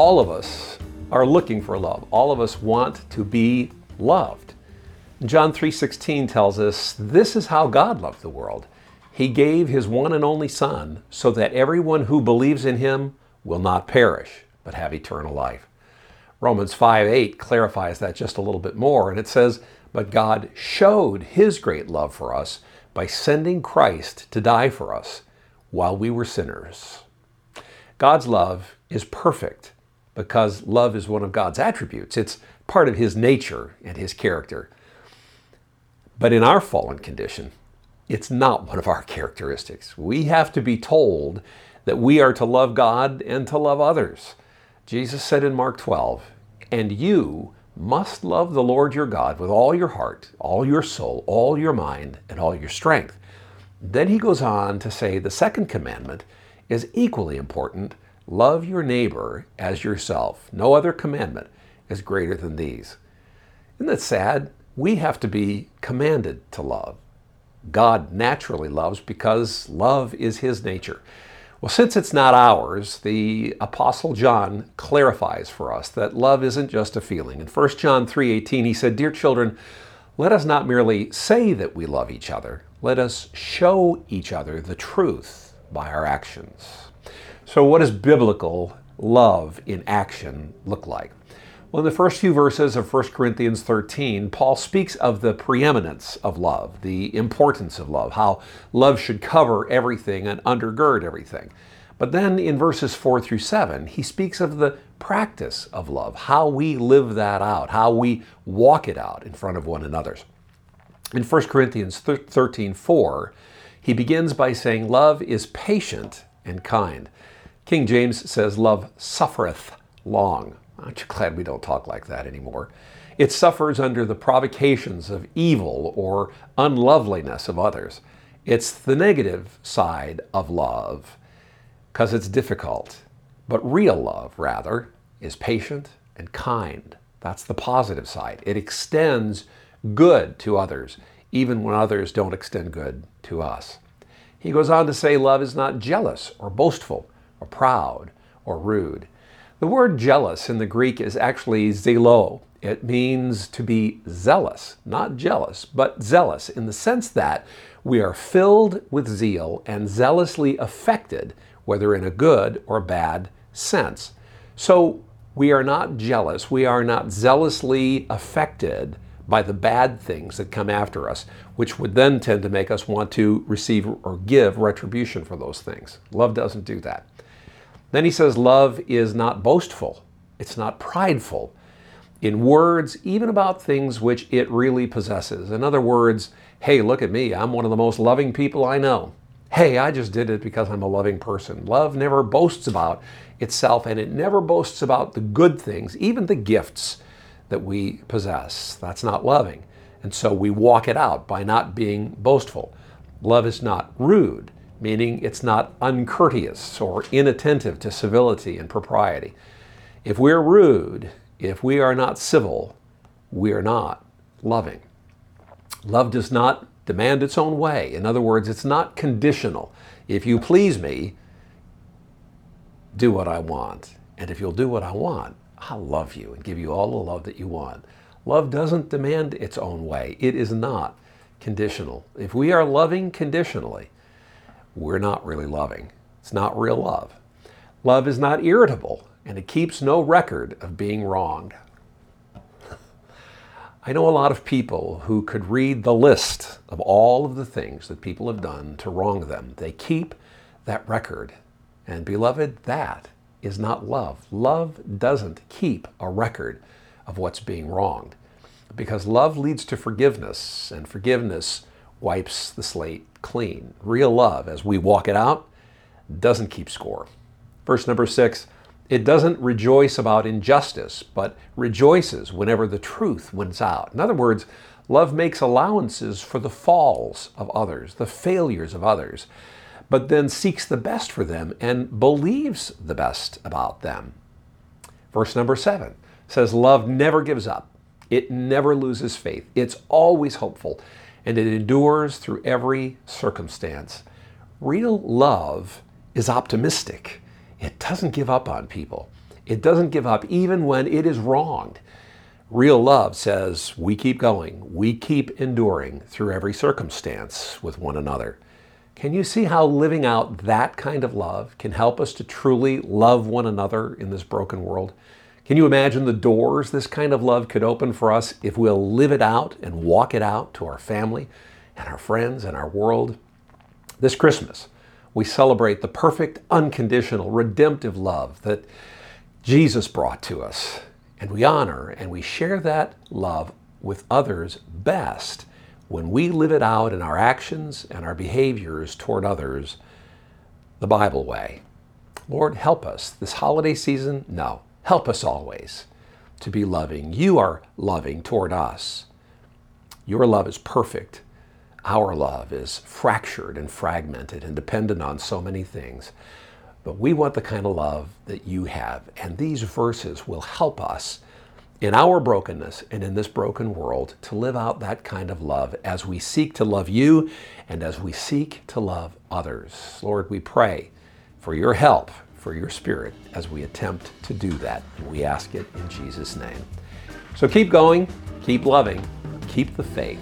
All of us are looking for love. All of us want to be loved. John 3:16 tells us, "This is how God loved the world. He gave his one and only son so that everyone who believes in him will not perish, but have eternal life." Romans 5:8 clarifies that just a little bit more and it says, "But God showed his great love for us by sending Christ to die for us while we were sinners." God's love is perfect because love is one of God's attributes. It's part of his nature and his character. But in our fallen condition, it's not one of our characteristics. We have to be told that we are to love God and to love others. Jesus said in Mark 12, And you must love the Lord your God with all your heart, all your soul, all your mind, and all your strength. Then he goes on to say the second commandment is equally important love your neighbor as yourself. No other commandment is greater than these. Isn't that sad? We have to be commanded to love. God naturally loves because love is his nature. Well, since it's not ours, the apostle John clarifies for us that love isn't just a feeling. In 1 John 3:18 he said, "Dear children, let us not merely say that we love each other, let us show each other the truth by our actions." So what does biblical love in action look like? Well, in the first few verses of 1 Corinthians 13, Paul speaks of the preeminence of love, the importance of love, how love should cover everything and undergird everything. But then in verses 4 through 7, he speaks of the practice of love, how we live that out, how we walk it out in front of one another. In 1 Corinthians 13 4, he begins by saying, Love is patient and kind. King James says, Love suffereth long. Aren't you glad we don't talk like that anymore? It suffers under the provocations of evil or unloveliness of others. It's the negative side of love because it's difficult. But real love, rather, is patient and kind. That's the positive side. It extends good to others, even when others don't extend good to us. He goes on to say, Love is not jealous or boastful or proud or rude. The word jealous in the Greek is actually zelo. It means to be zealous, not jealous, but zealous in the sense that we are filled with zeal and zealously affected, whether in a good or bad sense. So we are not jealous, we are not zealously affected by the bad things that come after us, which would then tend to make us want to receive or give retribution for those things. Love doesn't do that. Then he says, Love is not boastful, it's not prideful in words, even about things which it really possesses. In other words, hey, look at me, I'm one of the most loving people I know. Hey, I just did it because I'm a loving person. Love never boasts about itself and it never boasts about the good things, even the gifts that we possess. That's not loving. And so we walk it out by not being boastful. Love is not rude meaning it's not uncourteous or inattentive to civility and propriety. If we're rude, if we are not civil, we are not loving. Love does not demand its own way. In other words, it's not conditional. If you please me, do what I want. And if you'll do what I want, I'll love you and give you all the love that you want. Love doesn't demand its own way. It is not conditional. If we are loving conditionally, we're not really loving. It's not real love. Love is not irritable, and it keeps no record of being wronged. I know a lot of people who could read the list of all of the things that people have done to wrong them. They keep that record. And beloved, that is not love. Love doesn't keep a record of what's being wronged because love leads to forgiveness, and forgiveness wipes the slate clean. Real love, as we walk it out, doesn't keep score. Verse number six it doesn't rejoice about injustice, but rejoices whenever the truth wins out. In other words, love makes allowances for the falls of others, the failures of others, but then seeks the best for them and believes the best about them. Verse number seven says, Love never gives up, it never loses faith, it's always hopeful and it endures through every circumstance. Real love is optimistic. It doesn't give up on people. It doesn't give up even when it is wronged. Real love says we keep going, we keep enduring through every circumstance with one another. Can you see how living out that kind of love can help us to truly love one another in this broken world? Can you imagine the doors this kind of love could open for us if we'll live it out and walk it out to our family and our friends and our world? This Christmas, we celebrate the perfect, unconditional, redemptive love that Jesus brought to us. And we honor and we share that love with others best when we live it out in our actions and our behaviors toward others the Bible way. Lord, help us this holiday season. No, Help us always to be loving. You are loving toward us. Your love is perfect. Our love is fractured and fragmented and dependent on so many things. But we want the kind of love that you have. And these verses will help us in our brokenness and in this broken world to live out that kind of love as we seek to love you and as we seek to love others. Lord, we pray for your help for your spirit as we attempt to do that. We ask it in Jesus' name. So keep going, keep loving, keep the faith.